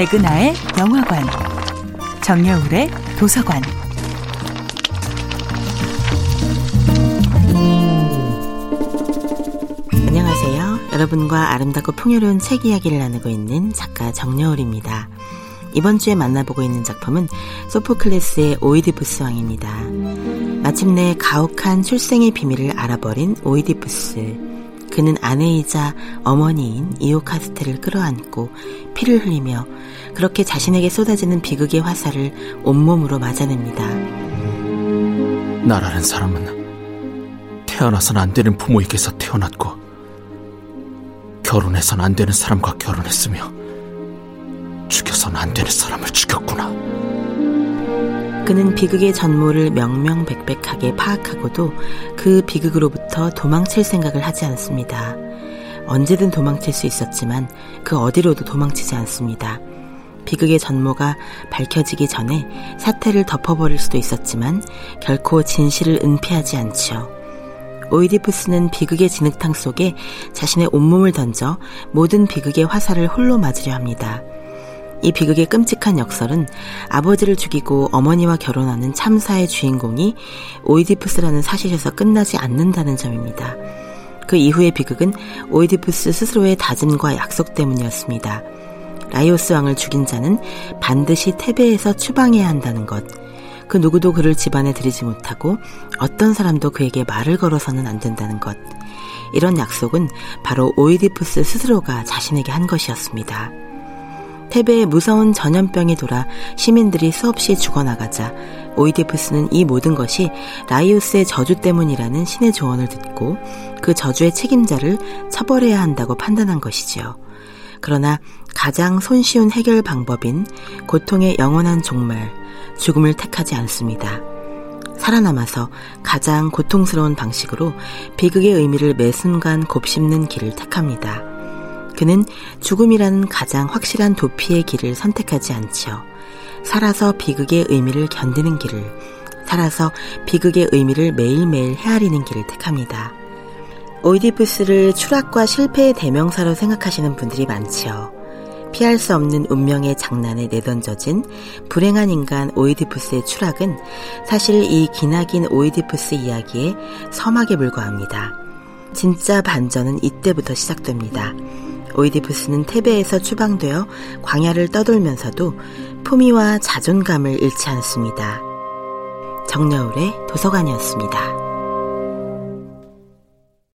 백은하의 영화관, 정여울의 도서관. 안녕하세요. 여러분과 아름답고 풍요로운 책 이야기를 나누고 있는 작가 정여울입니다. 이번 주에 만나보고 있는 작품은 소포클레스의 오이디푸스 왕입니다. 마침내 가혹한 출생의 비밀을 알아버린 오이디푸스. 그는 아내이자 어머니인 이오카스테를 끌어안고 피를 흘리며 그렇게 자신에게 쏟아지는 비극의 화살을 온몸으로 맞아냅니다. 나라는 사람은 태어나선 안 되는 부모에게서 태어났고 결혼해선 안 되는 사람과 결혼했으며 죽여선 안 되는 사람을 죽였구나. 그는 비극의 전모를 명명백백하게 파악하고도 그 비극으로부터 도망칠 생각을 하지 않습니다. 언제든 도망칠 수 있었지만 그 어디로도 도망치지 않습니다. 비극의 전모가 밝혀지기 전에 사태를 덮어버릴 수도 있었지만 결코 진실을 은폐하지 않지요. 오이디푸스는 비극의 진흙탕 속에 자신의 온몸을 던져 모든 비극의 화살을 홀로 맞으려 합니다. 이 비극의 끔찍한 역설은 아버지를 죽이고 어머니와 결혼하는 참사의 주인공이 오이디푸스라는 사실에서 끝나지 않는다는 점입니다. 그 이후의 비극은 오이디푸스 스스로의 다짐과 약속 때문이었습니다. 라이오스 왕을 죽인 자는 반드시 테베에서 추방해야 한다는 것. 그 누구도 그를 집안에 들이지 못하고 어떤 사람도 그에게 말을 걸어서는 안 된다는 것. 이런 약속은 바로 오이디푸스 스스로가 자신에게 한 것이었습니다. 테베에 무서운 전염병이 돌아 시민들이 수없이 죽어나가자 오이디푸스는 이 모든 것이 라이오스의 저주 때문이라는 신의 조언을 듣고 그 저주의 책임자를 처벌해야 한다고 판단한 것이지요. 그러나 가장 손쉬운 해결 방법인 고통의 영원한 종말, 죽음을 택하지 않습니다. 살아남아서 가장 고통스러운 방식으로 비극의 의미를 매 순간 곱씹는 길을 택합니다. 그는 죽음이라는 가장 확실한 도피의 길을 선택하지 않지요. 살아서 비극의 의미를 견디는 길을, 살아서 비극의 의미를 매일매일 헤아리는 길을 택합니다. 오이디푸스를 추락과 실패의 대명사로 생각하시는 분들이 많지요. 피할 수 없는 운명의 장난에 내던져진 불행한 인간 오이디푸스의 추락은 사실 이 기나긴 오이디푸스 이야기의 서막에 불과합니다. 진짜 반전은 이때부터 시작됩니다. 오이디푸스는 테베에서 추방되어 광야를 떠돌면서도 품위와 자존감을 잃지 않습니다. 정여울의 도서관이었습니다.